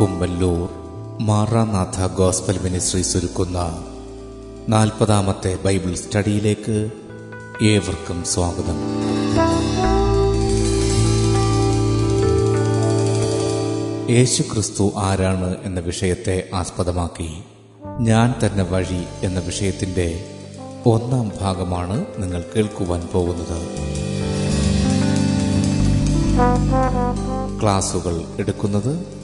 കുമ്പല്ലൂർ Maranatha gospel ministries ഒരുക്കുന്ന നാൽപ്പതാമത്തെ Bible സ്റ്റഡിയിലേക്ക് ഏവർക്കും സ്വാഗതം. യേശു ക്രിസ്തു ആരാണ് എന്ന വിഷയത്തെ ആസ്പദമാക്കി ഞാൻ തന്നെ വഴി എന്ന വിഷയത്തിന്റെ ഒന്നാം ഭാഗമാണ് നിങ്ങൾ കേൾക്കുവാൻ പോകുന്നത്. ക്ലാസുകൾ എടുക്കുന്നത്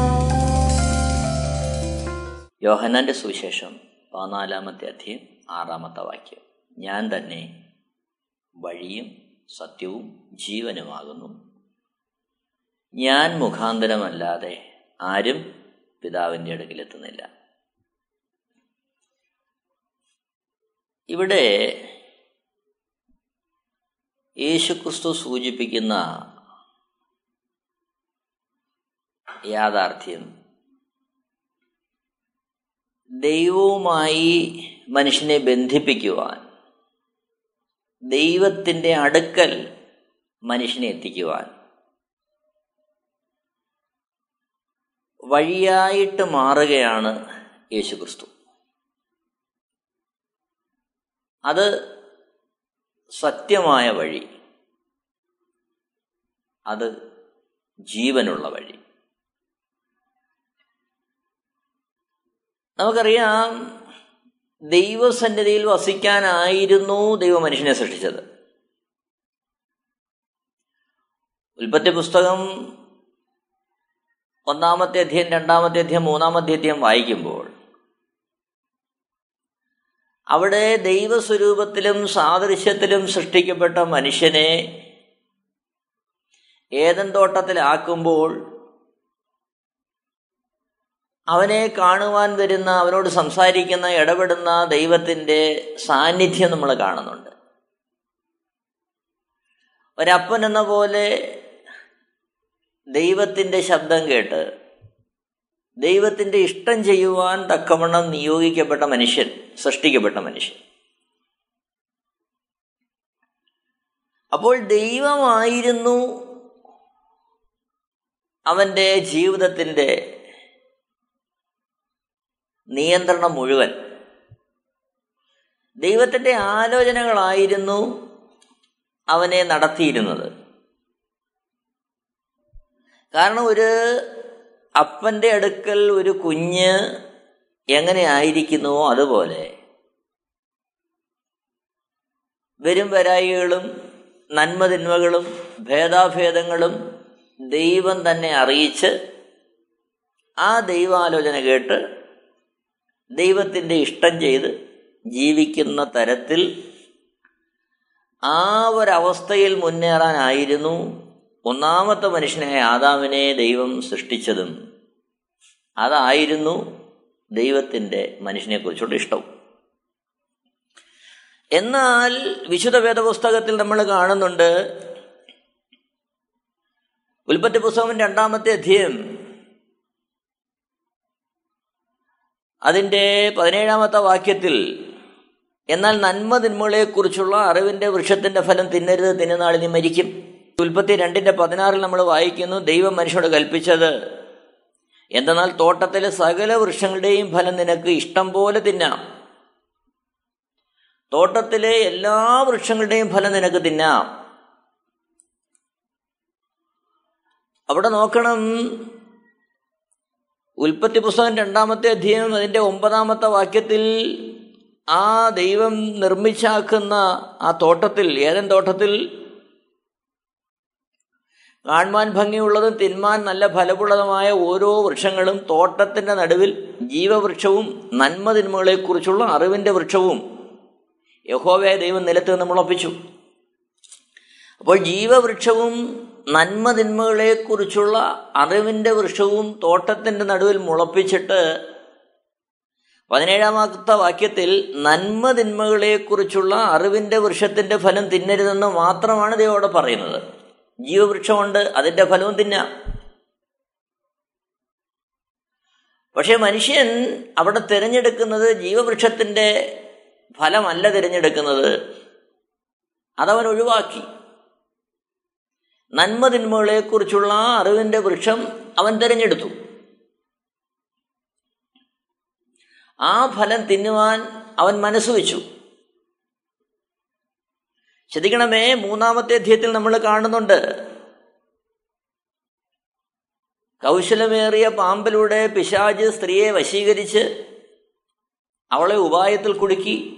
യോഹന്നാന്റെ സുവിശേഷം പതിനാലാമത്തെ അധ്യയം ആറാമത്തെ വാക്യം. ഞാൻ തന്നെ വഴിയും സത്യവും ജീവനുമാകുന്നു. ഞാൻ മുഖാന്തരമല്ലാതെ ആരും പിതാവിന്റെ അടുക്കിലെത്തുന്നില്ല ഇവിടെ യേശുക്രിസ്തു സൂചിപ്പിക്കുന്ന യാഥാർത്ഥ്യം ദൈവവുമായി മനുഷ്യനെ ബന്ധിപ്പിക്കുവാൻ ദൈവത്തിന്റെ അടുക്കൽ മനുഷ്യനെ എത്തിക്കുവാൻ വഴിയായിട്ട് മാറുകയാണ് യേശുക്രിസ്തു. അത് സത്യമായ വഴി അത് ജീവനുള്ള വഴി. നമുക്കറിയാം ദൈവസന്നിധിയിൽ വസിക്കാനായിരുന്നു ദൈവ മനുഷ്യനെ സൃഷ്ടിച്ചത്. ഉൽപ്പത്തി പുസ്തകം ഒന്നാമത്തെ അധ്യയം രണ്ടാമത്തെ അധ്യയം മൂന്നാമത്തെ അധ്യയം വായിക്കുമ്പോൾ അവിടെ ദൈവസ്വരൂപത്തിലും സാദൃശ്യത്തിലും സൃഷ്ടിക്കപ്പെട്ട മനുഷ്യനെ ഏതൻ തോട്ടത്തിലാക്കുമ്പോൾ അവനെ കാണുവാൻ വരുന്ന അവനോട് സംസാരിക്കുന്ന ഇടപെടുന്ന ദൈവത്തിന്റെ സാന്നിധ്യം നമ്മൾ കാണുന്നുണ്ട്. ഒരപ്പൻ എന്ന പോലെ ദൈവത്തിന്റെ ശബ്ദം കേട്ട് ദൈവത്തിന്റെ ഇഷ്ടം ചെയ്യുവാൻ തക്കവണ്ണം നിയോഗിക്കപ്പെട്ട മനുഷ്യൻ സൃഷ്ടിക്കപ്പെട്ട മനുഷ്യൻ. അപ്പോൾ ദൈവമായിരുന്നു അവന്റെ ജീവിതത്തിന്റെ നിയന്ത്രണം മുഴുവൻ. ദൈവത്തിന്റെ ആലോചനകളായിരുന്നു അവനെ നടത്തിയിരുന്നത്. കാരണം ഒരു അപ്പന്റെ അടുക്കൽ ഒരു കുഞ്ഞ് എങ്ങനെ ആയിരിക്കുന്നുവോ അതുപോലെ. വരും വരായികളും നന്മതിന്മകളും ഭേദാഭേദങ്ങളും ദൈവം തന്നെ അറിയിച്ച് ആ ദൈവാലോചന കേട്ട് ദൈവത്തിന്റെ ഇഷ്ടം ചെയ്ത് ജീവിക്കുന്ന തരത്തിൽ ആ ഒരവസ്ഥയിൽ മുന്നേറാനായിരുന്നു ഒന്നാമത്തെ മനുഷ്യനെ ആദാമിനെ ദൈവം സൃഷ്ടിച്ചതും. അതായിരുന്നു ദൈവത്തിന്റെ മനുഷ്യനെക്കുറിച്ചുള്ള ഇഷ്ടം എന്നാൽ വിശുദ്ധ വേദപുസ്തകത്തിൽ നമ്മൾ കാണുന്നുണ്ട്. ഉൽപ്പത്തി പുസ്തകം രണ്ടാമത്തെ അധ്യയം അതിന്റെ പതിനേഴാമത്തെ വാക്യത്തിൽ എന്നാൽ നന്മ തിന്മകളെക്കുറിച്ചുള്ള അറിവിന്റെ വൃക്ഷത്തിന്റെ ഫലം തിന്നരുത് തിന്നുനാളിൽ നീ മരിക്കും. ഉൽപ്പത്തി രണ്ടിന്റെ പതിനാറിൽ നമ്മൾ വായിക്കുന്നു ദൈവം മനുഷ്യനോട് കൽപ്പിച്ചത് എന്തെന്നാൽ തോട്ടത്തിലെ സകല വൃക്ഷങ്ങളുടെയും ഫലം നിനക്ക് ഇഷ്ടം പോലെ തിന്നാം തോട്ടത്തിലെ എല്ലാ വൃക്ഷങ്ങളുടെയും ഫലം നിനക്ക് തിന്നാം. അവിടെ നോക്കണം ഉൽപ്പത്തി പുസ്തകം രണ്ടാമത്തെ അധ്യയം അതിന്റെ ഒമ്പതാമത്തെ വാക്യത്തിൽ ആ ദൈവം നിർമ്മിച്ചാക്കുന്ന ആ തോട്ടത്തിൽ ഏതൻ തോട്ടത്തിൽ? കാൺമാൻ ഭംഗിയുള്ളതും തിന്മാൻ നല്ല ഫലപ്രദമായ ഓരോ വൃക്ഷങ്ങളും തോട്ടത്തിന്റെ നടുവിൽ ജീവവൃക്ഷവും നന്മ തിന്മകളെക്കുറിച്ചുള്ള അറിവിന്റെ വൃക്ഷവും. യഹോവയ ദൈവം നിലത്ത് നിന്ന് മുളപ്പിച്ചു അപ്പോൾ ജീവവൃക്ഷവും നന്മ തിന്മകളെക്കുറിച്ചുള്ള അറിവിന്റെ വൃക്ഷവും തോട്ടത്തിന്റെ നടുവിൽ മുളപ്പിച്ചിട്ട് പതിനേഴാമത്തെ വാക്യത്തിൽ നന്മതിന്മകളെക്കുറിച്ചുള്ള അറിവിന്റെ വൃക്ഷത്തിന്റെ ഫലം തിന്നരുതെന്ന് മാത്രമാണ് ദൈവം പറയുന്നത്. ജീവവൃക്ഷമുണ്ട് അതിന്റെ ഫലവും തിന്നാം. പക്ഷേ മനുഷ്യൻ അവിടെ തിരഞ്ഞെടുക്കുന്നത് ജീവവൃക്ഷത്തിന്റെ ഫലമല്ല തിരഞ്ഞെടുക്കുന്നത്. അതവൻ ഒഴിവാക്കി. നന്മ തിന്മകളെക്കുറിച്ചുള്ള അറിവിന്റെ വൃക്ഷം അവൻ തിരഞ്ഞെടുത്തു. ആ ഫലം തിന്നുവാൻ അവൻ മനസ്സ് വെച്ചു. ശ്രദ്ധിക്കണമേ മൂന്നാമത്തെ അധ്യയത്തിൽ നമ്മൾ കാണുന്നുണ്ട്. കൗശലമേറിയ പാമ്പിലൂടെ പിശാജ് സ്ത്രീയെ വശീകരിച്ച് അവളെ ഉപായത്തിൽ കുടുക്കി.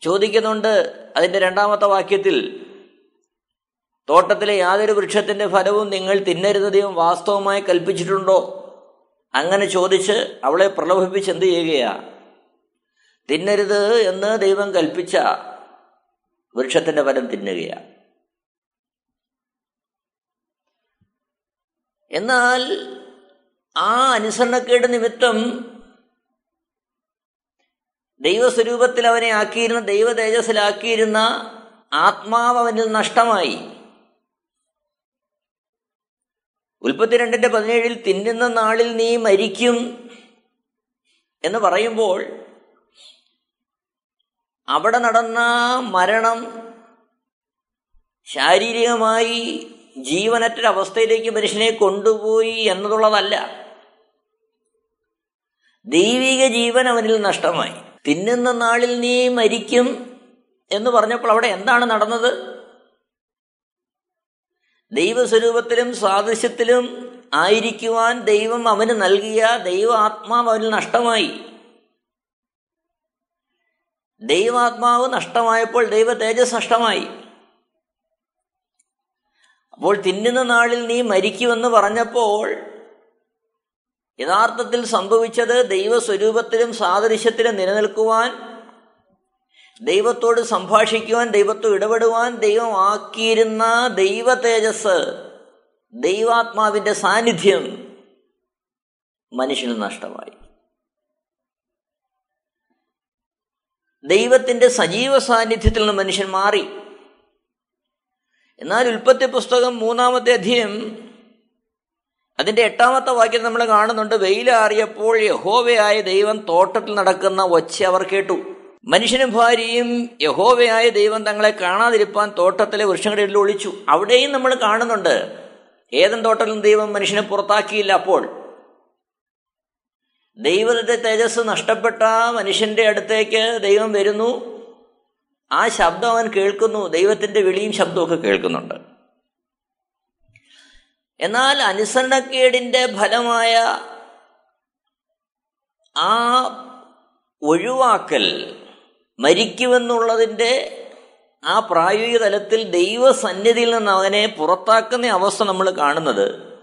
ചോദിക്കുന്നുണ്ട് അതിന്റെ രണ്ടാമത്തെ വാക്യത്തിൽ തോട്ടത്തിലെ യാതൊരു വൃക്ഷത്തിന്റെ ഫലവും നിങ്ങൾ തിന്നരുത് ദൈവം വാസ്തവമായി കൽപ്പിച്ചിട്ടുണ്ടോ? അങ്ങനെ ചോദിച്ച് അവളെ പ്രലോഭിപ്പിച്ച് എന്ത് ചെയ്യുകയാ? തിന്നരുത് എന്ന് ദൈവം കൽപ്പിച്ച വൃക്ഷത്തിന്റെ ഫലം തിന്നുകയാ. എന്നാൽ ആ അനുസരണക്കേട് നിമിത്തം ദൈവസ്വരൂപത്തിൽ അവനെ ആക്കിയിരുന്ന ദൈവ തേജസ്സിലാക്കിയിരുന്ന ആത്മാവ് അവനിൽ നഷ്ടമായി. ഉൽപ്പത്തി രണ്ടിന്റെ പതിനേഴിൽ തിന്നുന്ന നാളിൽ നീ മരിക്കും എന്ന് പറയുമ്പോൾ അവിടെ നടന്ന മരണം ശാരീരികമായി ജീവനറ്റൊരവസ്ഥയിലേക്ക് മനുഷ്യനെ കൊണ്ടുപോയി എന്നതുള്ളതല്ല. ദൈവിക ജീവൻ അവനിൽ നഷ്ടമായി. തിന്നുന്ന നാളിൽ നീ മരിക്കും എന്ന് പറഞ്ഞപ്പോൾ അവിടെ എന്താണ് നടന്നത്? ദൈവസ്വരൂപത്തിലും സാദൃശ്യത്തിലും ആയിരിക്കുവാൻ ദൈവം അവന് നൽകിയ ദൈവ ആത്മാവ് അവനിൽ നഷ്ടമായി. ദൈവാത്മാവ് നഷ്ടമായപ്പോൾ ദൈവ തേജസ് നഷ്ടമായി. അപ്പോൾ തിന്നുന്ന നാളിൽ നീ മരിക്കുമെന്ന് പറഞ്ഞപ്പോൾ യഥാർത്ഥത്തിൽ സംഭവിച്ചത് ദൈവസ്വരൂപത്തിലും സാദൃശ്യത്തിലും നിലനിൽക്കുവാൻ ദൈവത്തോട് സംഭാഷിക്കുവാൻ ദൈവത്തോട് ഇടപെടുവാൻ ദൈവം ആക്കിയിരുന്ന ദൈവ തേജസ് ദൈവാത്മാവിന്റെ സാന്നിധ്യം മനുഷ്യന് നഷ്ടമായി. ദൈവത്തിന്റെ സജീവ സാന്നിധ്യത്തിൽ നിന്ന് മനുഷ്യൻ മാറി. എന്നാൽ ഉൽപ്പത്തി പുസ്തകം മൂന്നാമത്തെ അധ്യയം അതിന്റെ എട്ടാമത്തെ വാക്യം നമ്മൾ കാണുന്നുണ്ട് വെയിലാറിയപ്പോൾ യഹോവയായ ദൈവം തോട്ടത്തിൽ നടക്കുന്ന ഒച്ച അവർ കേട്ടു. മനുഷ്യനും ഭാര്യയും യഹോവയായ ദൈവം തങ്ങളെ കാണാതിരിപ്പാൻ തോട്ടത്തിലെ വൃക്ഷങ്ങളുടെ ഇടയിൽ ഒളിച്ചു. അവിടെയും നമ്മൾ കാണുന്നുണ്ട്. ഏതൻ തോട്ടത്തിലും ദൈവം മനുഷ്യനെ പുറത്താക്കിയില്ല അപ്പോൾ. ദൈവത്തെ തേജസ് നഷ്ടപ്പെട്ട മനുഷ്യന്റെ അടുത്തേക്ക് ദൈവം വരുന്നു. ആ ശബ്ദം അവൻ കേൾക്കുന്നു. ദൈവത്തിന്റെ വിളിയും ശബ്ദമൊക്കെ കേൾക്കുന്നുണ്ട്. എന്നാൽ അനുസരണക്കേടിന്റെ ഫലമായ ആ ഒഴിവാക്കൽ മരിക്കുമെന്നുള്ളതിന്റെ ആ പ്രായോഗിക തലത്തിൽ ദൈവസന്നിധിയിൽ നിന്ന് അവനെ പുറത്താക്കുന്ന അവസ്ഥ നമ്മൾ കാണുന്നത്.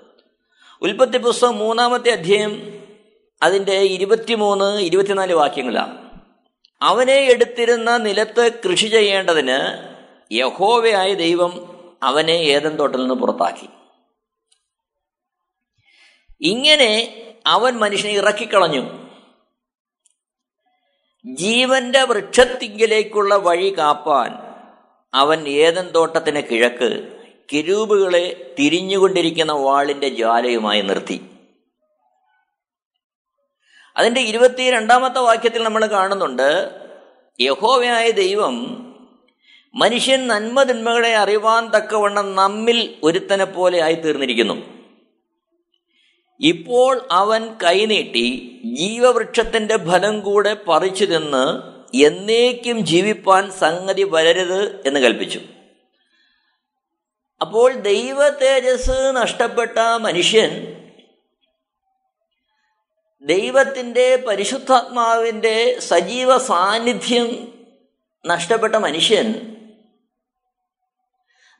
ഉൽപ്പത്തി പുസ്തകം മൂന്നാമത്തെ അധ്യായം അതിന്റെ ഇരുപത്തിമൂന്ന് ഇരുപത്തിനാല് വാക്യങ്ങളാണ്. അവനെ എടുത്തിരുന്ന നിലത്ത് കൃഷി ചെയ്യേണ്ടതിന് യഹോവയായ ദൈവം അവനെ ഏതൻ തോട്ടിൽ നിന്ന് പുറത്താക്കി. ഇങ്ങനെ അവൻ മനുഷ്യനെ ഇറക്കിക്കളഞ്ഞു. ജീവന്റെ വൃക്ഷത്തിങ്കിലേക്കുള്ള വഴി കാപ്പാൻ അവൻ ഏതൻ തോട്ടത്തിന് കിഴക്ക് കിരൂപുകളെ തിരിഞ്ഞുകൊണ്ടിരിക്കുന്ന വാളിന്റെ ജ്വാലയുമായി നിർത്തി. അതിന്റെ ഇരുപത്തിരണ്ടാമത്തെ വാക്യത്തിൽ നമ്മൾ കാണുന്നുണ്ട് യഹോവയായ ദൈവം മനുഷ്യൻ നന്മതിന്മകളെ അറിവാൻ തക്കവണ്ണം നമ്മിൽ ഒരുത്തനെ പോലെ ആയി തീർന്നിരിക്കുന്നു ഇപ്പോൾ അവൻ കൈനീട്ടി ജീവവൃക്ഷത്തിന്റെ ഫലം കൂടെ പറിച്ചു തിന്ന് എന്നേക്കും ജീവിപ്പാൻ സംഗതി വരരുത് എന്ന് കൽപ്പിച്ചു. അപ്പോൾ ദൈവ തേജസ് നഷ്ടപ്പെട്ട മനുഷ്യൻ ദൈവത്തിന്റെ പരിശുദ്ധാത്മാവിന്റെ സജീവ സാന്നിധ്യം നഷ്ടപ്പെട്ട മനുഷ്യൻ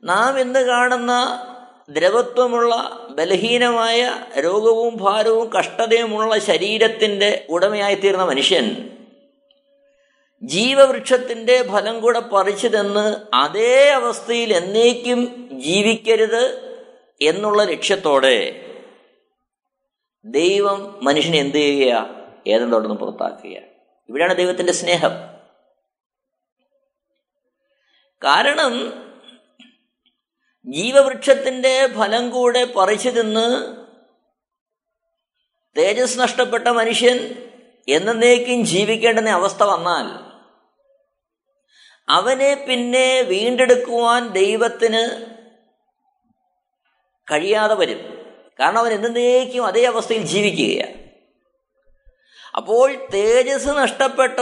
നാം ഇന്ന് കാണുന്ന ദ്രവത്വമുള്ള ബലഹീനമായ രോഗവും ഭാരവും കഷ്ടതയുമുള്ള ശരീരത്തിന്റെ ഉടമയായിത്തീർന്ന മനുഷ്യൻ ജീവവൃക്ഷത്തിന്റെ ഫലം കൂടെ പറിച്ചു തന്ന് അതേ അവസ്ഥയിൽ എന്നേക്കും ജീവിക്കരുത് എന്നുള്ള ലക്ഷ്യത്തോടെ ദൈവം മനുഷ്യനെ എന്ത് ചെയ്യുക ഏതും തുടർന്ന് പുറത്താക്കുക ഇവിടെയാണ് ദൈവത്തിന്റെ സ്നേഹം. കാരണം ജീവവൃക്ഷത്തിന്റെ ഫലം കൂടെ പറിച്ചു തിന്ന് തേജസ് നഷ്ടപ്പെട്ട മനുഷ്യൻ എന്നേക്കും ജീവിക്കേണ്ടുന്ന അവസ്ഥ വന്നാൽ അവനെ പിന്നെ വീണ്ടെടുക്കുവാൻ ദൈവത്തിന് കഴിയാതെ വരും. കാരണം അവൻ എന്നേക്കും അതേ അവസ്ഥയിൽ ജീവിക്കുകയാണ്. അപ്പോൾ തേജസ് നഷ്ടപ്പെട്ട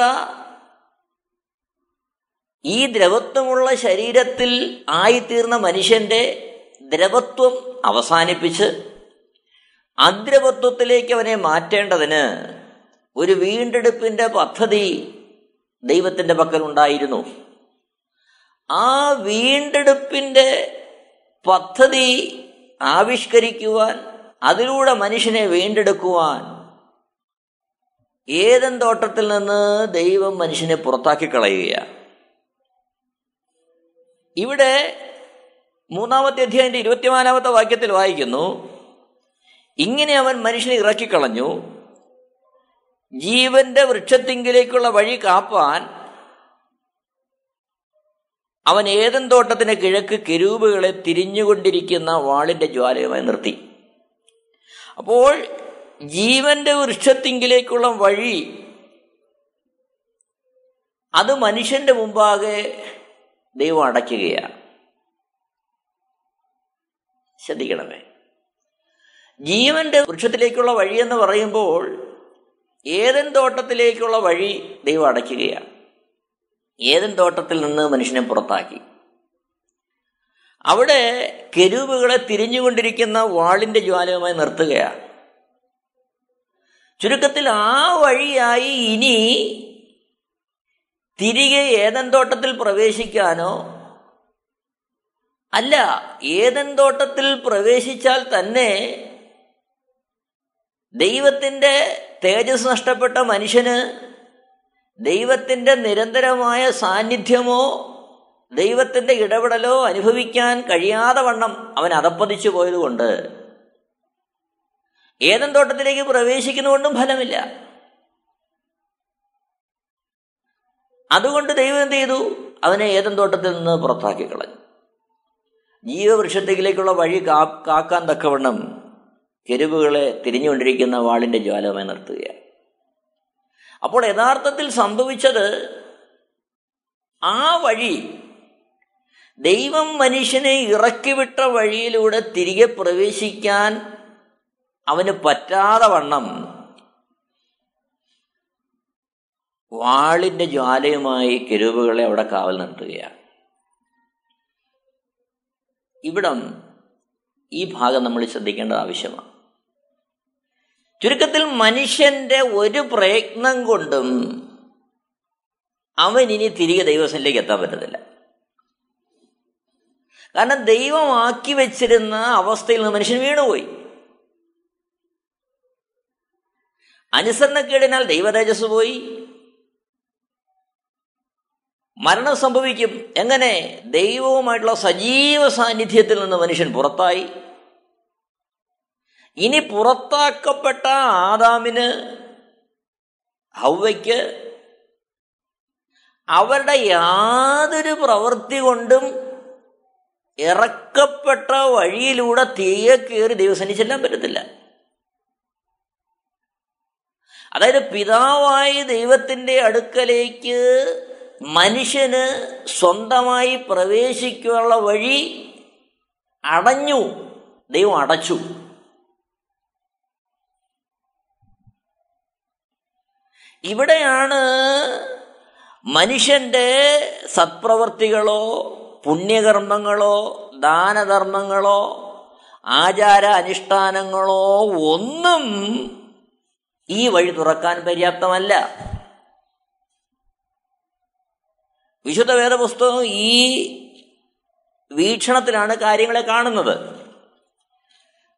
ഈ ദ്രവത്വമുള്ള ശരീരത്തിൽ ആയിത്തീർന്ന മനുഷ്യന്റെ ദ്രവത്വം അവസാനിപ്പിച്ച് അദ്രവത്വത്തിലേക്ക് അവനെ മാറ്റേണ്ടതിന് ഒരു വീണ്ടെടുപ്പിന്റെ പദ്ധതി ദൈവത്തിന്റെ പക്കലുണ്ടായിരുന്നു. ആ വീണ്ടെടുപ്പിന്റെ പദ്ധതി ആവിഷ്കരിക്കുവാൻ അതിലൂടെ മനുഷ്യനെ വീണ്ടെടുക്കുവാൻ ഏതൻ തോട്ടത്തിൽ നിന്ന് ദൈവം മനുഷ്യനെ പുറത്താക്കി കളയുകയാണ് ഇവിടെ മൂന്നാമത്തെ അധ്യായന്റെ ഇരുപത്തിനാലാമത്തെ വാക്യത്തിൽ വായിക്കുന്നു ഇങ്ങനെ അവൻ മനുഷ്യനെ ഇറക്കിക്കളഞ്ഞു. ജീവന്റെ വൃക്ഷത്തിങ്കിലേക്കുള്ള വഴി കാപ്പാൻ അവൻ ഏതൻ തോട്ടത്തിന് കിഴക്ക് കെരൂബുകളെ തിരിഞ്ഞുകൊണ്ടിരിക്കുന്ന വാളിന്റെ ജ്വാലയുമായി നിർത്തി. അപ്പോൾ ജീവന്റെ വൃക്ഷത്തിങ്കിലേക്കുള്ള വഴി അത് മനുഷ്യന്റെ മുമ്പാകെ ദൈവം അടയ്ക്കുകയാണ്. ശ്രദ്ധിക്കണമേ. ജീവന്റെ വൃക്ഷത്തിലേക്കുള്ള വഴി എന്ന് പറയുമ്പോൾ ഏതൻ തോട്ടത്തിലേക്കുള്ള വഴി ദൈവം അടയ്ക്കുകയാണ്. ഏതൻ തോട്ടത്തിൽ നിന്ന് മനുഷ്യനെ പുറത്താക്കി. അവിടെ കെരൂബുകളെ തിരിഞ്ഞുകൊണ്ടിരിക്കുന്ന വാളിന്റെ ജ്വാലയുമായി നിർത്തുകയാണ്. ചുരുക്കത്തിൽ ആ വഴിയായി ഇനി തിരികെ ഏതൻ തോട്ടത്തിൽ പ്രവേശിക്കാനോ? അല്ല ഏതൻ തോട്ടത്തിൽ പ്രവേശിച്ചാൽ തന്നെ ദൈവത്തിന്റെ തേജസ് നഷ്ടപ്പെട്ട മനുഷ്യന് ദൈവത്തിന്റെ നിരന്തരമായ സാന്നിധ്യമോ ദൈവത്തിന്റെ ഇടപെടലോ അനുഭവിക്കാൻ കഴിയാതെ വണ്ണം അവൻ അതപ്പതിച്ചു പോയതുകൊണ്ട്. ഏതൻ തോട്ടത്തിലേക്ക് പ്രവേശിക്കുന്നതുകൊണ്ടും ഫലമില്ല. അതുകൊണ്ട് ദൈവം എന്ത് ചെയ്തു? അവനെ ഏതൻ തോട്ടത്തിൽ നിന്ന് പുറത്താക്കി കളഞ്ഞു. ജീവവൃക്ഷത്തിലേക്കുള്ള വഴി കാ കാക്കാൻ തക്കവണ്ണം കെരുവുകളെ തിരിഞ്ഞുകൊണ്ടിരിക്കുന്ന വാളിന്റെ ജ്വാലമായി നിർത്തുകയാണ്. അപ്പോൾ യഥാർത്ഥത്തിൽ സംഭവിച്ചത് ആ വഴി ദൈവം മനുഷ്യനെ ഇറക്കിവിട്ട വഴിയിലൂടെ തിരികെ പ്രവേശിക്കാൻ അവന് പറ്റാതെ വണ്ണം വാളിന്റെ ജ്വാലയുമായി കെരുവുകളെ അവിടെ കാവൽ നിർത്തുകയാണ്. ഇവിടം ഈ ഭാഗം നമ്മൾ ശ്രദ്ധിക്കേണ്ടത് ആവശ്യമാണ്. ചുരുക്കത്തിൽ മനുഷ്യന്റെ ഒരു പ്രയത്നം കൊണ്ടും അവൻ ഇനി തിരികെ ദൈവസനിലേക്ക് എത്താൻ പറ്റത്തില്ല. കാരണം ദൈവമാക്കി വെച്ചിരുന്ന അവസ്ഥയിൽ നിന്ന് മനുഷ്യൻ വീണുപോയി. അനുസരണക്കേടിനാൽ ദൈവതേജസ് പോയി. മരണം സംഭവിക്കും. എങ്ങനെ? ദൈവവുമായിട്ടുള്ള സജീവ സാന്നിധ്യത്തിൽ നിന്ന് മനുഷ്യൻ പുറത്തായി. ഇനി പുറത്താക്കപ്പെട്ട ആദാമിന് ഹൗവയ്ക്ക് അവരുടെ യാതൊരു പ്രവൃത്തി കൊണ്ടും ഇറക്കപ്പെട്ട വഴിയിലൂടെ തീയെ കയറി ദൈവസനി ചെല്ലാൻ പറ്റത്തില്ല. അതായത് പിതാവായ ദൈവത്തിന്റെ അടുക്കലേക്ക് മനുഷ്യന് സ്വന്തമായി പ്രവേശിക്കാനുള്ള വഴി അടഞ്ഞു. ദൈവം അടച്ചു. ഇവിടെയാണ് മനുഷ്യന്റെ സത്പ്രവർത്തികളോ പുണ്യകർമ്മങ്ങളോ ദാനധർമ്മങ്ങളോ ആചാര അനുഷ്ഠാനങ്ങളോ ഒന്നും ഈ വഴി തുറക്കാൻ പര്യാപ്തമല്ല. വിശുദ്ധ വേദപുസ്തകം ഈ വീക്ഷണത്തിലാണ് കാര്യങ്ങളെ കാണുന്നത്.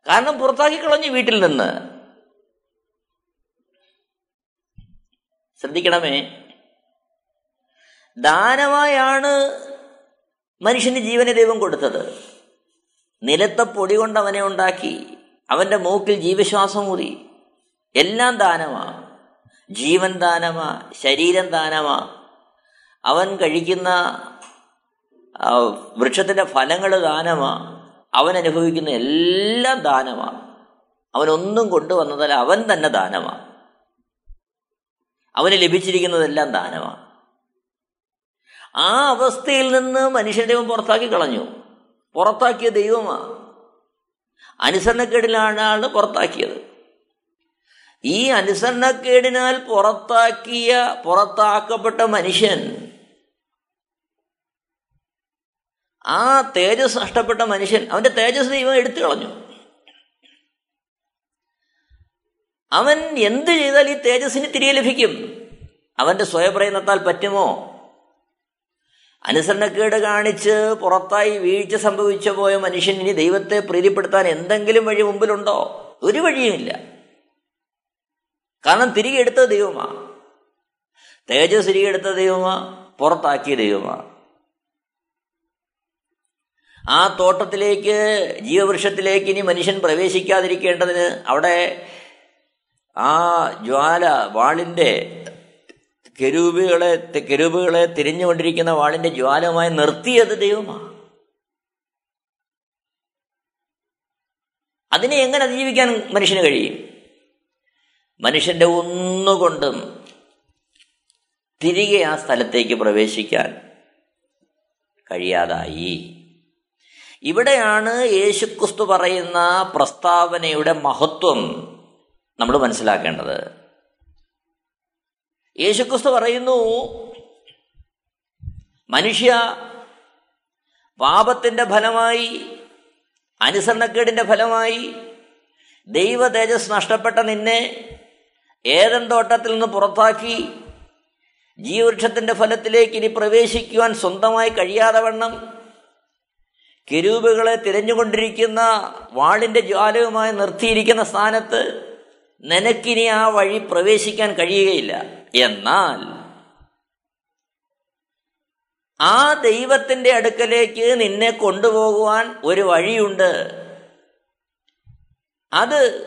കാരണം പുറത്താക്കി കളഞ്ഞു വീട്ടിൽ നിന്ന്. ശ്രദ്ധിക്കണമേ. ദാനമായാണ് മനുഷ്യന് ജീവനെ ദൈവം കൊടുത്തത്. നിലത്തെ പൊടി കൊണ്ട് അവനെ ഉണ്ടാക്കി. അവന്റെ മൂക്കിൽ ജീവശ്വാസം ഊതി. എല്ലാം ദാനമാ. ജീവൻ ദാനമാ. ശരീരം ദാനമാ. അവൻ കഴിക്കുന്ന വൃക്ഷത്തിന്റെ ഫലങ്ങൾ ദാനമാണ് അവൻ അനുഭവിക്കുന്ന എല്ലാം ദാനമാണ് അവനൊന്നും കൊണ്ടുവന്നതല്ല അവൻ തന്നെ ദാനമാണ് അവന് ലഭിച്ചിരിക്കുന്നതെല്ലാം ദാനമാണ് ആ അവസ്ഥയിൽ നിന്ന് മനുഷ്യ ദൈവം പുറത്താക്കി കളഞ്ഞു. പുറത്താക്കിയ ദൈവമാണ് അനുസരണക്കേടിലാണ് പുറത്താക്കിയത്. ഈ അനുസരണക്കേടിനാൽ പുറത്താക്കിയ പുറത്താക്കപ്പെട്ട മനുഷ്യൻ ആ തേജസ് നഷ്ടപ്പെട്ട മനുഷ്യൻ അവന്റെ തേജസ് ദൈവം എടുത്തു കളഞ്ഞു. അവൻ എന്ത് ചെയ്താൽ ഈ തേജസ്സിന് തിരികെ ലഭിക്കും. അവന്റെ സ്വയപ്രയത്നത്താൽ പറ്റുമോ? അനുസരണക്കേട് കാണിച്ച് പുറത്തായി വീഴ്ച സംഭവിച്ചു പോയ മനുഷ്യൻ ഇനി ദൈവത്തെ പ്രീതിപ്പെടുത്താൻ എന്തെങ്കിലും വഴി മുമ്പിലുണ്ടോ? ഒരു വഴിയുമില്ല. കാരണം തിരികെ എടുത്ത ദൈവമാ. തേജസ് തിരികെ എടുത്ത ദൈവമാ. പുറത്താക്കിയ ദൈവമാ. ആ തോട്ടത്തിലേക്ക് ജീവവൃക്ഷത്തിലേക്ക് ഇനി മനുഷ്യൻ പ്രവേശിക്കാതിരിക്കേണ്ടതിന് അവിടെ ആ ജ്വാല വാളിന്റെ കെരൂബുകളെ കെരൂബുകളെ തിരിഞ്ഞുകൊണ്ടിരിക്കുന്ന വാളിന്റെ ജ്വാലമായി നിർത്തിയത് ദൈവമാണ്. അതിനെ എങ്ങനെ അതിജീവിക്കാൻ മനുഷ്യന് കഴിയും? മനുഷ്യന്റെ ഒന്നുകൊണ്ടും തിരികെ ആ സ്ഥലത്തേക്ക് പ്രവേശിക്കാൻ കഴിയാതായി. ഇവിടെയാണ് യേശുക്രിസ്തു പറയുന്ന പ്രസ്താവനയുടെ മഹത്വം നമ്മൾ മനസ്സിലാക്കേണ്ടത്. യേശുക്രിസ്തു പറയുന്നു മനുഷ്യ പാപത്തിന്റെ ഫലമായി അനുസരണക്കേടിന്റെ ഫലമായി ദൈവ തേജസ് നഷ്ടപ്പെട്ട നിന്നെ ഏതൻ തോട്ടത്തിൽ നിന്ന് പുറത്താക്കി ജീവവൃക്ഷത്തിന്റെ ഫലത്തിലേക്ക് ഇനി പ്രവേശിക്കുവാൻ സ്വന്തമായി കഴിയാതെ വണ്ണം കെരൂബുകളെ തിരഞ്ഞുകൊണ്ടിരിക്കുന്ന വാളിന്റെ ജ്വാലയുമായി നിർത്തിയിരിക്കുന്ന സ്ഥാനത്ത് നിനക്കിനി ആ വഴി പ്രവേശിക്കാൻ കഴിയുകയില്ല. എന്നാൽ ആ ദൈവത്തിന്റെ അടുക്കലേക്ക് നിന്നെ കൊണ്ടുപോകുവാൻ ഒരു വഴിയുണ്ട്. അത്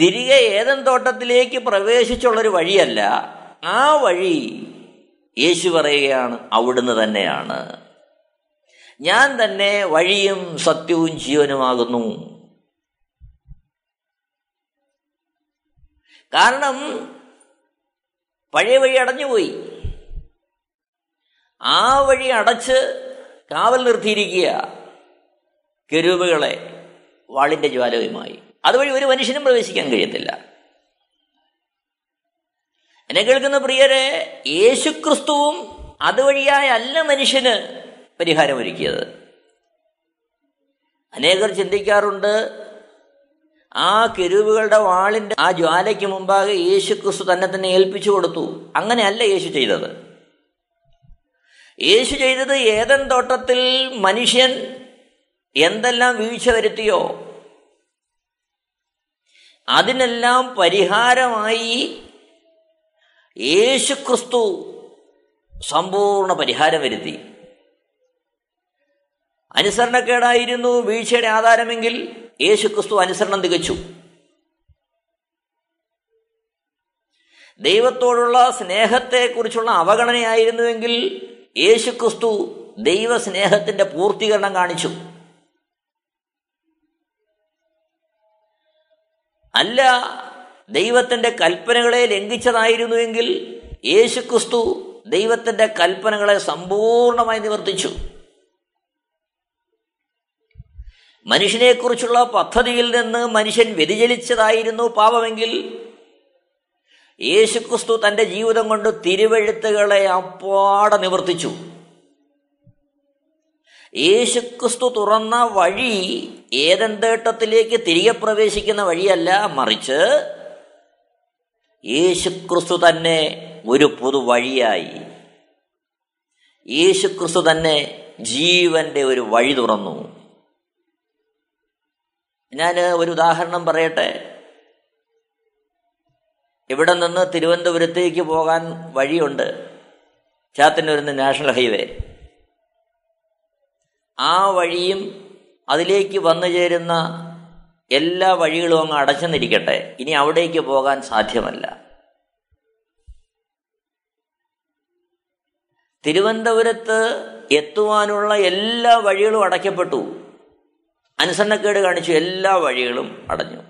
തിരികെ ഏതൻ തോട്ടത്തിലേക്ക് പ്രവേശിച്ചുള്ള ഒരു വഴിയല്ല. ആ വഴി യേശു പറയുകയാണ് അവിടുന്ന് തന്നെയാണ്. ഞാൻ തന്നെ വഴിയും സത്യവും ജീവനുമാകുന്നു. കാരണം പഴയ വഴി അടഞ്ഞുപോയി. ആ വഴി അടച്ച് കാവൽ നിർത്തിയിരിക്കുക കെരൂപുകളെ വാളിന്റെ ജ്വാലയുമായി. അതുവഴി ഒരു മനുഷ്യനും പ്രവേശിക്കാൻ കഴിയത്തില്ല. എന്നെ കേൾക്കുന്ന പ്രിയരെ യേശുക്രിസ്തുവും അതുവഴിയായ അല്ല മനുഷ്യന് പരിഹാരമൊരുക്കിയത്. അനേകർ ചിന്തിക്കാറുണ്ട് ആ കെരുവുകളുടെ വാളിന്റെ ആ ജ്വാലയ്ക്ക് മുമ്പാകെ യേശു ക്രിസ്തു തന്നെ തന്നെ ഏൽപ്പിച്ചു കൊടുത്തു. അങ്ങനെയല്ല യേശു ചെയ്തത്. യേശു ചെയ്തത് ഏതൻ തോട്ടത്തിൽ മനുഷ്യൻ എന്തെല്ലാം വീഴ്ച വരുത്തിയോ അതിനെല്ലാം പരിഹാരമായി യേശു ക്രിസ്തു സമ്പൂർണ പരിഹാരം വരുത്തി. അനുസരണക്കേടായിരുന്നു വീഴ്ചയുടെ ആധാരമെങ്കിൽ യേശുക്രിസ്തു അനുസരണം തികച്ചു. ദൈവത്തോടുള്ള സ്നേഹത്തെക്കുറിച്ചുള്ള അവഗണനയായിരുന്നുവെങ്കിൽ യേശുക്രിസ്തു ദൈവസ്നേഹത്തിന്റെ പൂർത്തീകരണം കാണിച്ചു. അല്ല ദൈവത്തിന്റെ കൽപ്പനകളെ ലംഘിച്ചതായിരുന്നുവെങ്കിൽ യേശുക്രിസ്തു ദൈവത്തിന്റെ കൽപ്പനകളെ സമ്പൂർണമായി നിവർത്തിച്ചു. മനുഷ്യനെക്കുറിച്ചുള്ള പദ്ധതിയിൽ നിന്ന് മനുഷ്യൻ വ്യതിചലിച്ചതായിരുന്നു പാപമെങ്കിൽ യേശുക്രിസ്തു തന്റെ ജീവിതം കൊണ്ട് തിരുവഴുത്തുകളെ അപ്പാടെ നിവർത്തിച്ചു. യേശുക്രിസ്തു തുറന്ന വഴി ഏതെന്തേട്ടത്തിലേക്ക് തിരികെ പ്രവേശിക്കുന്ന വഴിയല്ല മറിച്ച് യേശുക്രിസ്തു തന്നെ ഒരു പുതുവഴിയായി യേശുക്രിസ്തു തന്നെ ജീവന്റെ ഒരു വഴി തുറന്നു. ഞാൻ ഒരു ഉദാഹരണം പറയട്ടെ? ഇവിടെ നിന്ന് തിരുവനന്തപുരത്തേക്ക് പോകാൻ വഴിയുണ്ട്. ചാത്തന്നൂരിന്ന് നാഷണൽ ഹൈവേ. ആ വഴിയും അതിലേക്ക് വന്നു ചേരുന്ന എല്ലാ വഴികളും അങ്ങ് അടച്ചെന്നിരിക്കട്ടെ. ഇനി അവിടേക്ക് പോകാൻ സാധ്യമല്ല. തിരുവനന്തപുരത്ത് എത്തുവാനുള്ള എല്ലാ വഴികളും അടയ്ക്കപ്പെട്ടു. അനുസരണക്കേട് കാണിച്ചു എല്ലാ വഴികളും അടഞ്ഞു.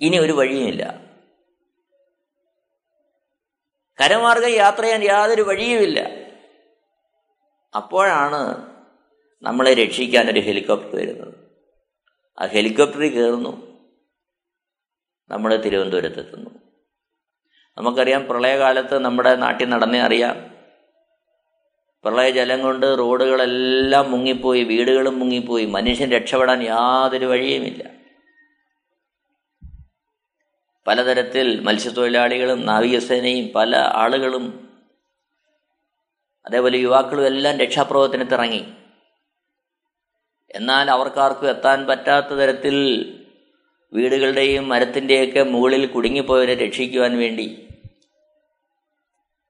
ഇനി ഒരു വഴിയുമില്ല. കരമാർഗം യാത്ര ചെയ്യാൻ യാതൊരു വഴിയുമില്ല. അപ്പോഴാണ് നമ്മളെ രക്ഷിക്കാൻ ഒരു ഹെലികോപ്റ്റർ വരുന്നത്. ആ ഹെലികോപ്റ്ററിൽ കയറുന്നു. നമ്മൾ തിരുവനന്തപുരത്തെത്തുന്നു. നമുക്കറിയാം പ്രളയകാലത്ത് നമ്മുടെ നാട്ടിൽ നടന്നേ അറിയാം പ്രളയജലം കൊണ്ട് റോഡുകളെല്ലാം മുങ്ങിപ്പോയി വീടുകളും മുങ്ങിപ്പോയി. മനുഷ്യൻ രക്ഷപ്പെടാൻ യാതൊരു വഴിയുമില്ല. പലതരത്തിൽ മത്സ്യത്തൊഴിലാളികളും നാവികസേനയും പല ആളുകളും അതേപോലെ യുവാക്കളും എല്ലാം രക്ഷാപ്രവർത്തനത്തിറങ്ങി എന്നാൽ അവർക്കാർക്കും എത്താൻ പറ്റാത്ത തരത്തിൽ വീടുകളുടെയും മരത്തിന്റെയൊക്കെ മുകളിൽ കുടുങ്ങിപ്പോയവരെ രക്ഷിക്കുവാൻ വേണ്ടി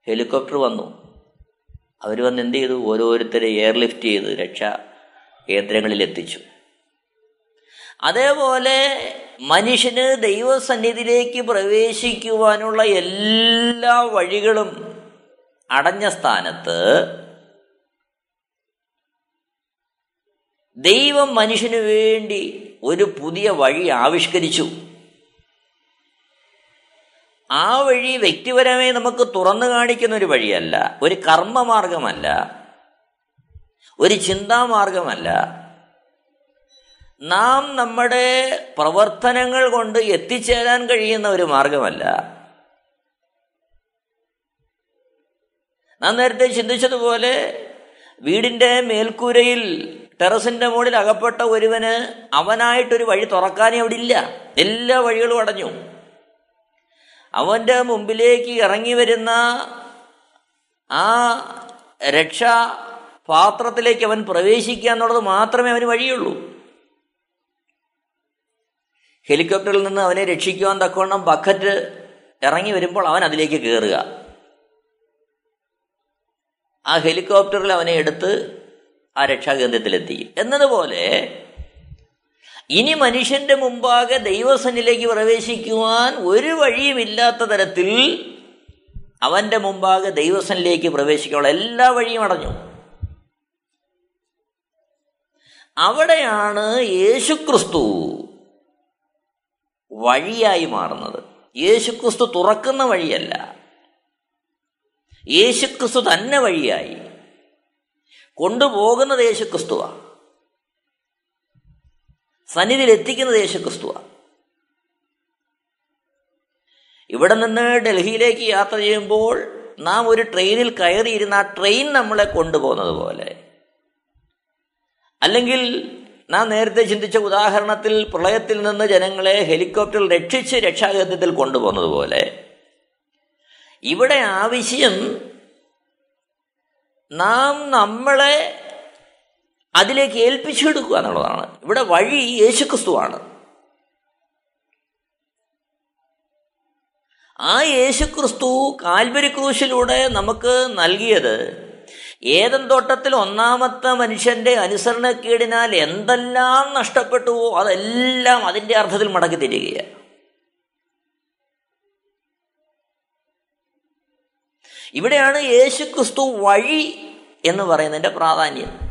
ഹെലികോപ്റ്റർ വന്നു. അവർ വന്ന് എന്ത് ചെയ്തു? ഓരോരുത്തരെ എയർലിഫ്റ്റ് ചെയ്ത് രക്ഷാ കേന്ദ്രങ്ങളിൽ എത്തിച്ചു. അതേപോലെ മനുഷ്യന് ദൈവസന്നിധിയിലേക്ക് പ്രവേശിക്കുവാനുള്ള എല്ലാ വഴികളും അടഞ്ഞ സ്ഥാനത്ത് ദൈവം മനുഷ്യനു വേണ്ടി ഒരു പുതിയ വഴി ആവിഷ്കരിച്ചു. ആ വഴി വ്യക്തിപരമായി നമുക്ക് തുറന്നു കാണിക്കുന്ന ഒരു വഴിയല്ല. ഒരു കർമ്മമാർഗമല്ല. ഒരു ചിന്താമാർഗമല്ല. നാം നമ്മുടെ പ്രവർത്തനങ്ങൾ കൊണ്ട് എത്തിച്ചേരാൻ കഴിയുന്ന ഒരു മാർഗമല്ല. നാം നേരത്തെ ചിന്തിച്ചതുപോലെ വീടിന്റെ മേൽക്കൂരയിൽ ടെറസിന്റെ മുകളിൽ അകപ്പെട്ട ഒരുവന് അവനായിട്ടൊരു വഴി തുറക്കാനേ അവിടെ ഇല്ല. എല്ലാ വഴികളും അടഞ്ഞു. അവന്റെ മുമ്പിലേക്ക് ഇറങ്ങി വരുന്ന ആ രക്ഷാ പാത്രത്തിലേക്ക് അവൻ പ്രവേശിക്കുക എന്നുള്ളത് മാത്രമേ അവന് വഴിയുള്ളൂ. ഹെലികോപ്റ്ററിൽ നിന്ന് അവനെ രക്ഷിക്കുവാൻ തക്കവണ്ണം ബക്കറ്റ് ഇറങ്ങി വരുമ്പോൾ അവൻ അതിലേക്ക് കയറുക ആ ഹെലികോപ്റ്ററിൽ അവനെ എടുത്ത് ആ രക്ഷാകേന്ദ്രത്തിലെത്തി. എന്നതുപോലെ ഇനി മനുഷ്യന്റെ മുമ്പാകെ ദൈവസനിലേക്ക് പ്രവേശിക്കുവാൻ ഒരു വഴിയുമില്ലാത്ത തരത്തിൽ അവന്റെ മുമ്പാകെ ദൈവസനിലേക്ക് പ്രവേശിക്കാനുള്ള എല്ലാ വഴിയും അടഞ്ഞു. അവിടെയാണ് യേശുക്രിസ്തു വഴിയായി മാറുന്നത്. യേശുക്രിസ്തു തുറക്കുന്ന വഴിയല്ല. യേശുക്രിസ്തു തന്നെ വഴിയായി. കൊണ്ടുപോകുന്നത് യേശുക്രിസ്തുവാ സന്നിധിയിൽ എത്തിക്കുന്നത് യേശുക്രിസ്തുവാണ്. ഇവിടെ നിന്ന് ഡൽഹിയിലേക്ക് യാത്ര ചെയ്യുമ്പോൾ നാം ഒരു ട്രെയിനിൽ കയറിയിരുന്ന ആ ട്രെയിൻ നമ്മളെ കൊണ്ടുപോകുന്നത് പോലെ. അല്ലെങ്കിൽ നാം നേരത്തെ ചിന്തിച്ച ഉദാഹരണത്തിൽ പ്രളയത്തിൽ നിന്ന് ജനങ്ങളെ ഹെലികോപ്റ്ററിൽ രക്ഷിച്ച് രക്ഷാകേന്ദ്രത്തിൽ കൊണ്ടുപോകുന്നത് പോലെ. ഇവിടെ ആവശ്യം നാം നമ്മളെ അതിലേക്ക് ഏൽപ്പിച്ചെടുക്കുക എന്നുള്ളതാണ്. ഇവിടെ വഴി യേശുക്രിസ്തുവാണ്. ആ യേശുക്രിസ്തു കാൽവരി ക്രൂശിലൂടെ നമുക്ക് നൽകിയത് ഏതൻ തോട്ടത്തിൽ ഒന്നാമത്തെ മനുഷ്യന്റെ അനുസരണക്കേടിനാൽ എന്തെല്ലാം നഷ്ടപ്പെട്ടുവോ അതെല്ലാം അതിന്റെ അർത്ഥത്തിൽ മടക്കി തരികയാണ്. ഇവിടെയാണ് യേശുക്രിസ്തു വഴി എന്ന് പറയുന്നതിന്റെ പ്രാധാന്യം.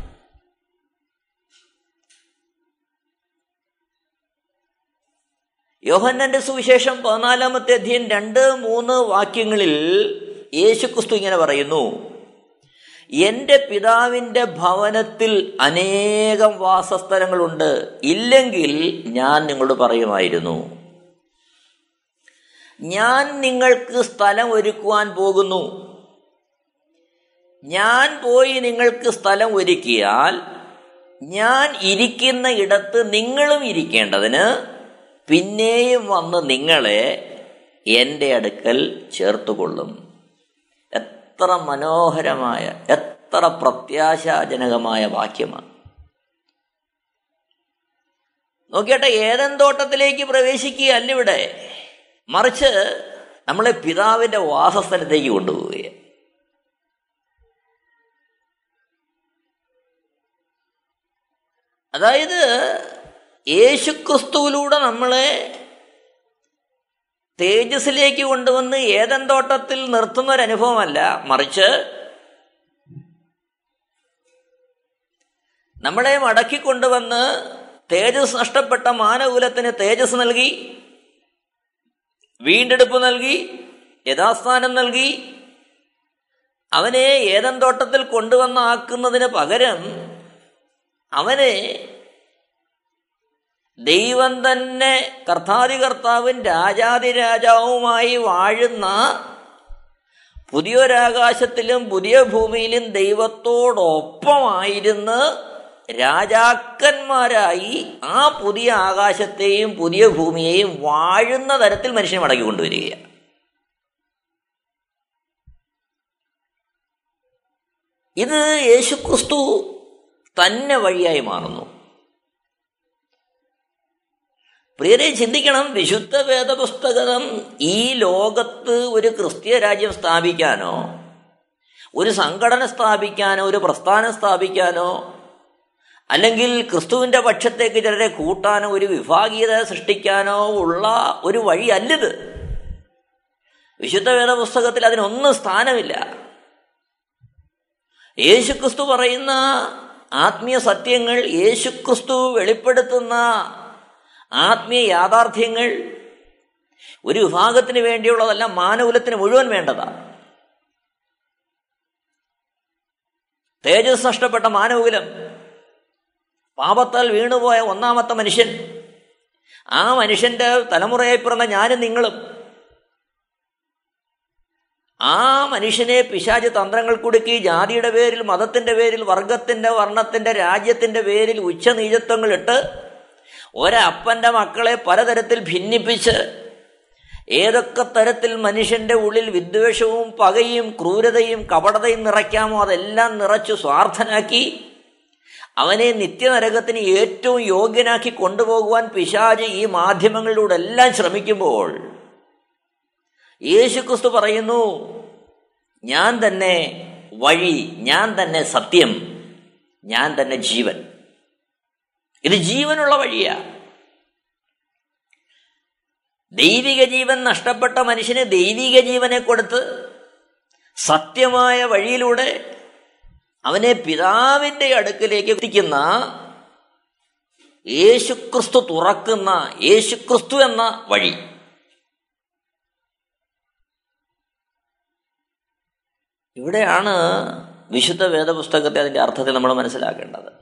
യോഹന്നന്റെ സുവിശേഷം പതിനാലാമത്തെ അധ്യയം രണ്ട് മൂന്ന് വാക്യങ്ങളിൽ യേശുക്രിസ്തു ഇങ്ങനെ പറയുന്നു എന്റെ പിതാവിന്റെ ഭവനത്തിൽ അനേകം വാസസ്ഥലങ്ങളുണ്ട്. ഇല്ലെങ്കിൽ ഞാൻ നിങ്ങളോട് പറയുമായിരുന്നു ഞാൻ നിങ്ങൾക്ക് സ്ഥലം ഒരുക്കുവാൻ പോകുന്നു. ഞാൻ പോയി നിങ്ങൾക്ക് സ്ഥലം ഒരുക്കിയാൽ ഞാൻ ഇരിക്കുന്ന ഇടത്ത് നിങ്ങളും ഇരിക്കേണ്ടതിന് പിന്നെയും വന്ന് നിങ്ങളെ എന്റെ അടുക്കൽ ചേർത്തുകൊള്ളും. എത്ര മനോഹരമായ എത്ര പ്രത്യാശാജനകമായ വാക്യമാണ്. നോക്കിയട്ടെ ഏതൻ തോട്ടത്തിലേക്ക് പ്രവേശിക്കുകയല്ല ഇവിടെ. മറിച്ച് നമ്മളെ പിതാവിന്റെ വാസസ്ഥലത്തേക്ക് കൊണ്ടുപോവുകയാണ്. അതായത് യേശുക്രിസ്തുവിലൂടെ നമ്മളെ തേജസ്സിലേക്ക് കൊണ്ടുവന്ന് ഏതൻ തോട്ടത്തിൽ നിർത്തുന്ന ഒരു അനുഭവമല്ല മറിച്ച് നമ്മളെ മടക്കി കൊണ്ടുവന്ന് തേജസ് നഷ്ടപ്പെട്ട മാനകുലത്തിന് തേജസ് നൽകി വീണ്ടെടുപ്പ് നൽകി യഥാസ്ഥാനം നൽകി അവനെ ഏതൻ തോട്ടത്തിൽ കൊണ്ടുവന്നാക്കുന്നതിന് പകരം അവനെ ദൈവം തന്നെ കർത്താതികർത്താവും രാജാതിരാജാവുമായി വാഴുന്ന പുതിയൊരാകാശത്തിലും പുതിയ ഭൂമിയിലും ദൈവത്തോടൊപ്പമായിരുന്ന് രാജാക്കന്മാരായി ആ പുതിയ ആകാശത്തെയും പുതിയ ഭൂമിയെയും വാഴുന്ന തരത്തിൽ മനുഷ്യനെ മടക്കി കൊണ്ടുവരികയാണ്. ഇത് യേശുക്രിസ്തു തന്നെ വഴിയായി മാറുന്നു. പ്രിയരെ ചിന്തിക്കണം. വിശുദ്ധ വേദപുസ്തകം ഈ ലോകത്ത് ഒരു ക്രിസ്തീയ രാജ്യം സ്ഥാപിക്കാനോ ഒരു സംഘടന സ്ഥാപിക്കാനോ ഒരു പ്രസ്ഥാനം സ്ഥാപിക്കാനോ അല്ലെങ്കിൽ ക്രിസ്തുവിന്റെ പക്ഷത്തേക്ക് ചിലരെ കൂട്ടാനോ ഒരു വിഭാഗീയത സൃഷ്ടിക്കാനോ ഉള്ള ഒരു വഴിയല്ലിത് വിശുദ്ധ വേദപുസ്തകത്തിൽ അതിനൊന്നും സ്ഥാനമില്ല. യേശുക്രിസ്തു പറയുന്ന ആത്മീയ സത്യങ്ങൾ യേശുക്രിസ്തു വെളിപ്പെടുത്തുന്ന ആത്മീയ യാഥാർത്ഥ്യങ്ങൾ ഒരു വിഭാഗത്തിന് വേണ്ടിയുള്ളതല്ല മാനകുലത്തിന് മുഴുവൻ വേണ്ടതാണ്. തേജസ് നഷ്ടപ്പെട്ട മാനകുലം പാപത്താൽ വീണുപോയ ഒന്നാമത്തെ മനുഷ്യൻ ആ മനുഷ്യന്റെ തലമുറയായി പിറന്ന ഞാനും നിങ്ങളും ആ മനുഷ്യനെ പിശാച് തന്ത്രങ്ങൾ കൊടുക്കി ജാതിയുടെ പേരിൽ മതത്തിന്റെ പേരിൽ വർഗത്തിന്റെ വർണത്തിന്റെ രാജ്യത്തിന്റെ പേരിൽ ഉച്ചനീചത്വങ്ങൾ ഇട്ട് ഒരപ്പന്റെ മക്കളെ പലതരത്തിൽ ഭിന്നിപ്പിച്ച് ഏതൊക്കെ തരത്തിൽ മനുഷ്യന്റെ ഉള്ളിൽ വിദ്വേഷവും പകയും ക്രൂരതയും കപടതയും നിറയ്ക്കാമോ അതെല്ലാം നിറച്ചു സ്വാർത്ഥനാക്കി അവനെ നിത്യനരകത്തിന് ഏറ്റവും യോഗ്യനാക്കി കൊണ്ടുപോകുവാൻ പിശാജ് ഈ മാധ്യമങ്ങളിലൂടെ എല്ലാം ശ്രമിക്കുമ്പോൾ യേശുക്രിസ്തു പറയുന്നു ഞാൻ തന്നെ വഴി ഞാൻ തന്നെ സത്യം ഞാൻ തന്നെ ജീവൻ. ഇത് ജീവനുള്ള വഴിയാ. ദൈവിക ജീവൻ നഷ്ടപ്പെട്ട മനുഷ്യന് ദൈവിക ജീവനെ കൊടുത്ത് സത്യമായ വഴിയിലൂടെ അവനെ പിതാവിന്റെ അടുക്കിലേക്ക് എത്തിക്കുന്ന യേശുക്രിസ്തു തുറക്കുന്ന യേശുക്രിസ്തു എന്ന വഴി. ഇവിടെയാണ് വിശുദ്ധ വേദപുസ്തകത്തെ അതിന്റെ അർത്ഥത്തിൽ നമ്മൾ മനസ്സിലാക്കേണ്ടത്.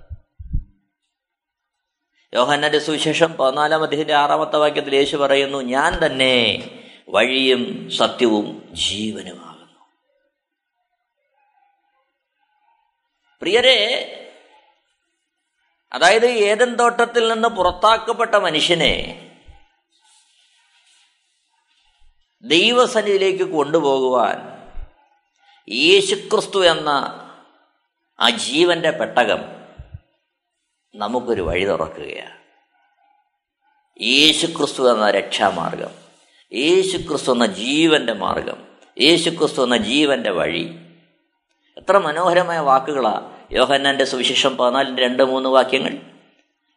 യോഹന്നന്റെ സുവിശേഷം പതിനാലാം അദ്ദേഹത്തിന്റെ ആറാമത്തെ വാക്യത്തിൽ യേശു പറയുന്നു ഞാൻ തന്നെ വഴിയും സത്യവും ജീവനുമാകുന്നു. പ്രിയരെ അതായത് ഏതൻ തോട്ടത്തിൽ നിന്ന് പുറത്താക്കപ്പെട്ട മനുഷ്യനെ ദൈവസന്നിധിയിലേക്ക് കൊണ്ടുപോകുവാൻ യേശുക്രിസ്തു എന്ന ആ ജീവന്റെ പെട്ടകം നമുക്കൊരു വഴി തുറക്കുകയാണ്. യേശുക്രിസ്തു എന്ന രക്ഷാമാർഗം യേശുക്രിസ്തു എന്ന ജീവന്റെ മാർഗം യേശുക്രിസ്തു എന്ന ജീവന്റെ വഴി. എത്ര മനോഹരമായ വാക്കുകളാ യോഹന്നാന്റെ സുവിശേഷം പതിനാലിന്റെ രണ്ട് മൂന്ന് വാക്യങ്ങൾ.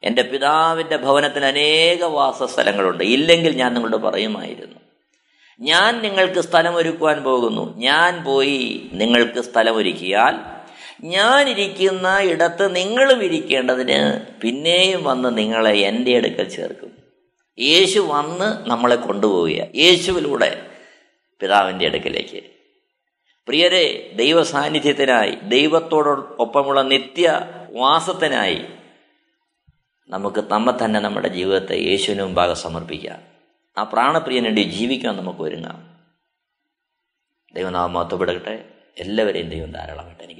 എന്റെ പിതാവിന്റെ ഭവനത്തിന് അനേക വാസസ്ഥലങ്ങളുണ്ട്. ഇല്ലെങ്കിൽ ഞാൻ നിങ്ങളോട് പറയുമായിരുന്നു. ഞാൻ നിങ്ങൾക്ക് സ്ഥലമൊരുക്കുവാൻ പോകുന്നു. ഞാൻ പോയി നിങ്ങൾക്ക് സ്ഥലമൊരുക്കിയാൽ ഞാൻ ഇരിക്കുന്ന ഇടത്ത് നിങ്ങളും ഇരിക്കേണ്ടതിന് പിന്നെയും വന്ന് നിങ്ങളെ എന്റെ അടുക്കൽ ചേർക്കും. യേശു വന്ന് നമ്മളെ കൊണ്ടുപോവുക യേശുവിലൂടെ പിതാവിന്റെ അടുക്കലേക്ക്. പ്രിയരെ ദൈവ സാന്നിധ്യത്തിനായി ദൈവത്തോടൊപ്പമുള്ള നിത്യ വാസത്തിനായി നമുക്ക് നമ്മെ തന്നെ നമ്മുടെ ജീവിതത്തെ യേശുവിന് മുമ്പാകെ സമർപ്പിക്കാം. ആ പ്രാണപ്രിയന് വേണ്ടി ജീവിക്കാൻ നമുക്ക് ഒരുങ്ങാം. ദൈവനാമം എല്ലാവരെയും ദൈവം ധാരാളമായിട്ട് അനുഗ്രഹിക്കുമാറാകട്ടെ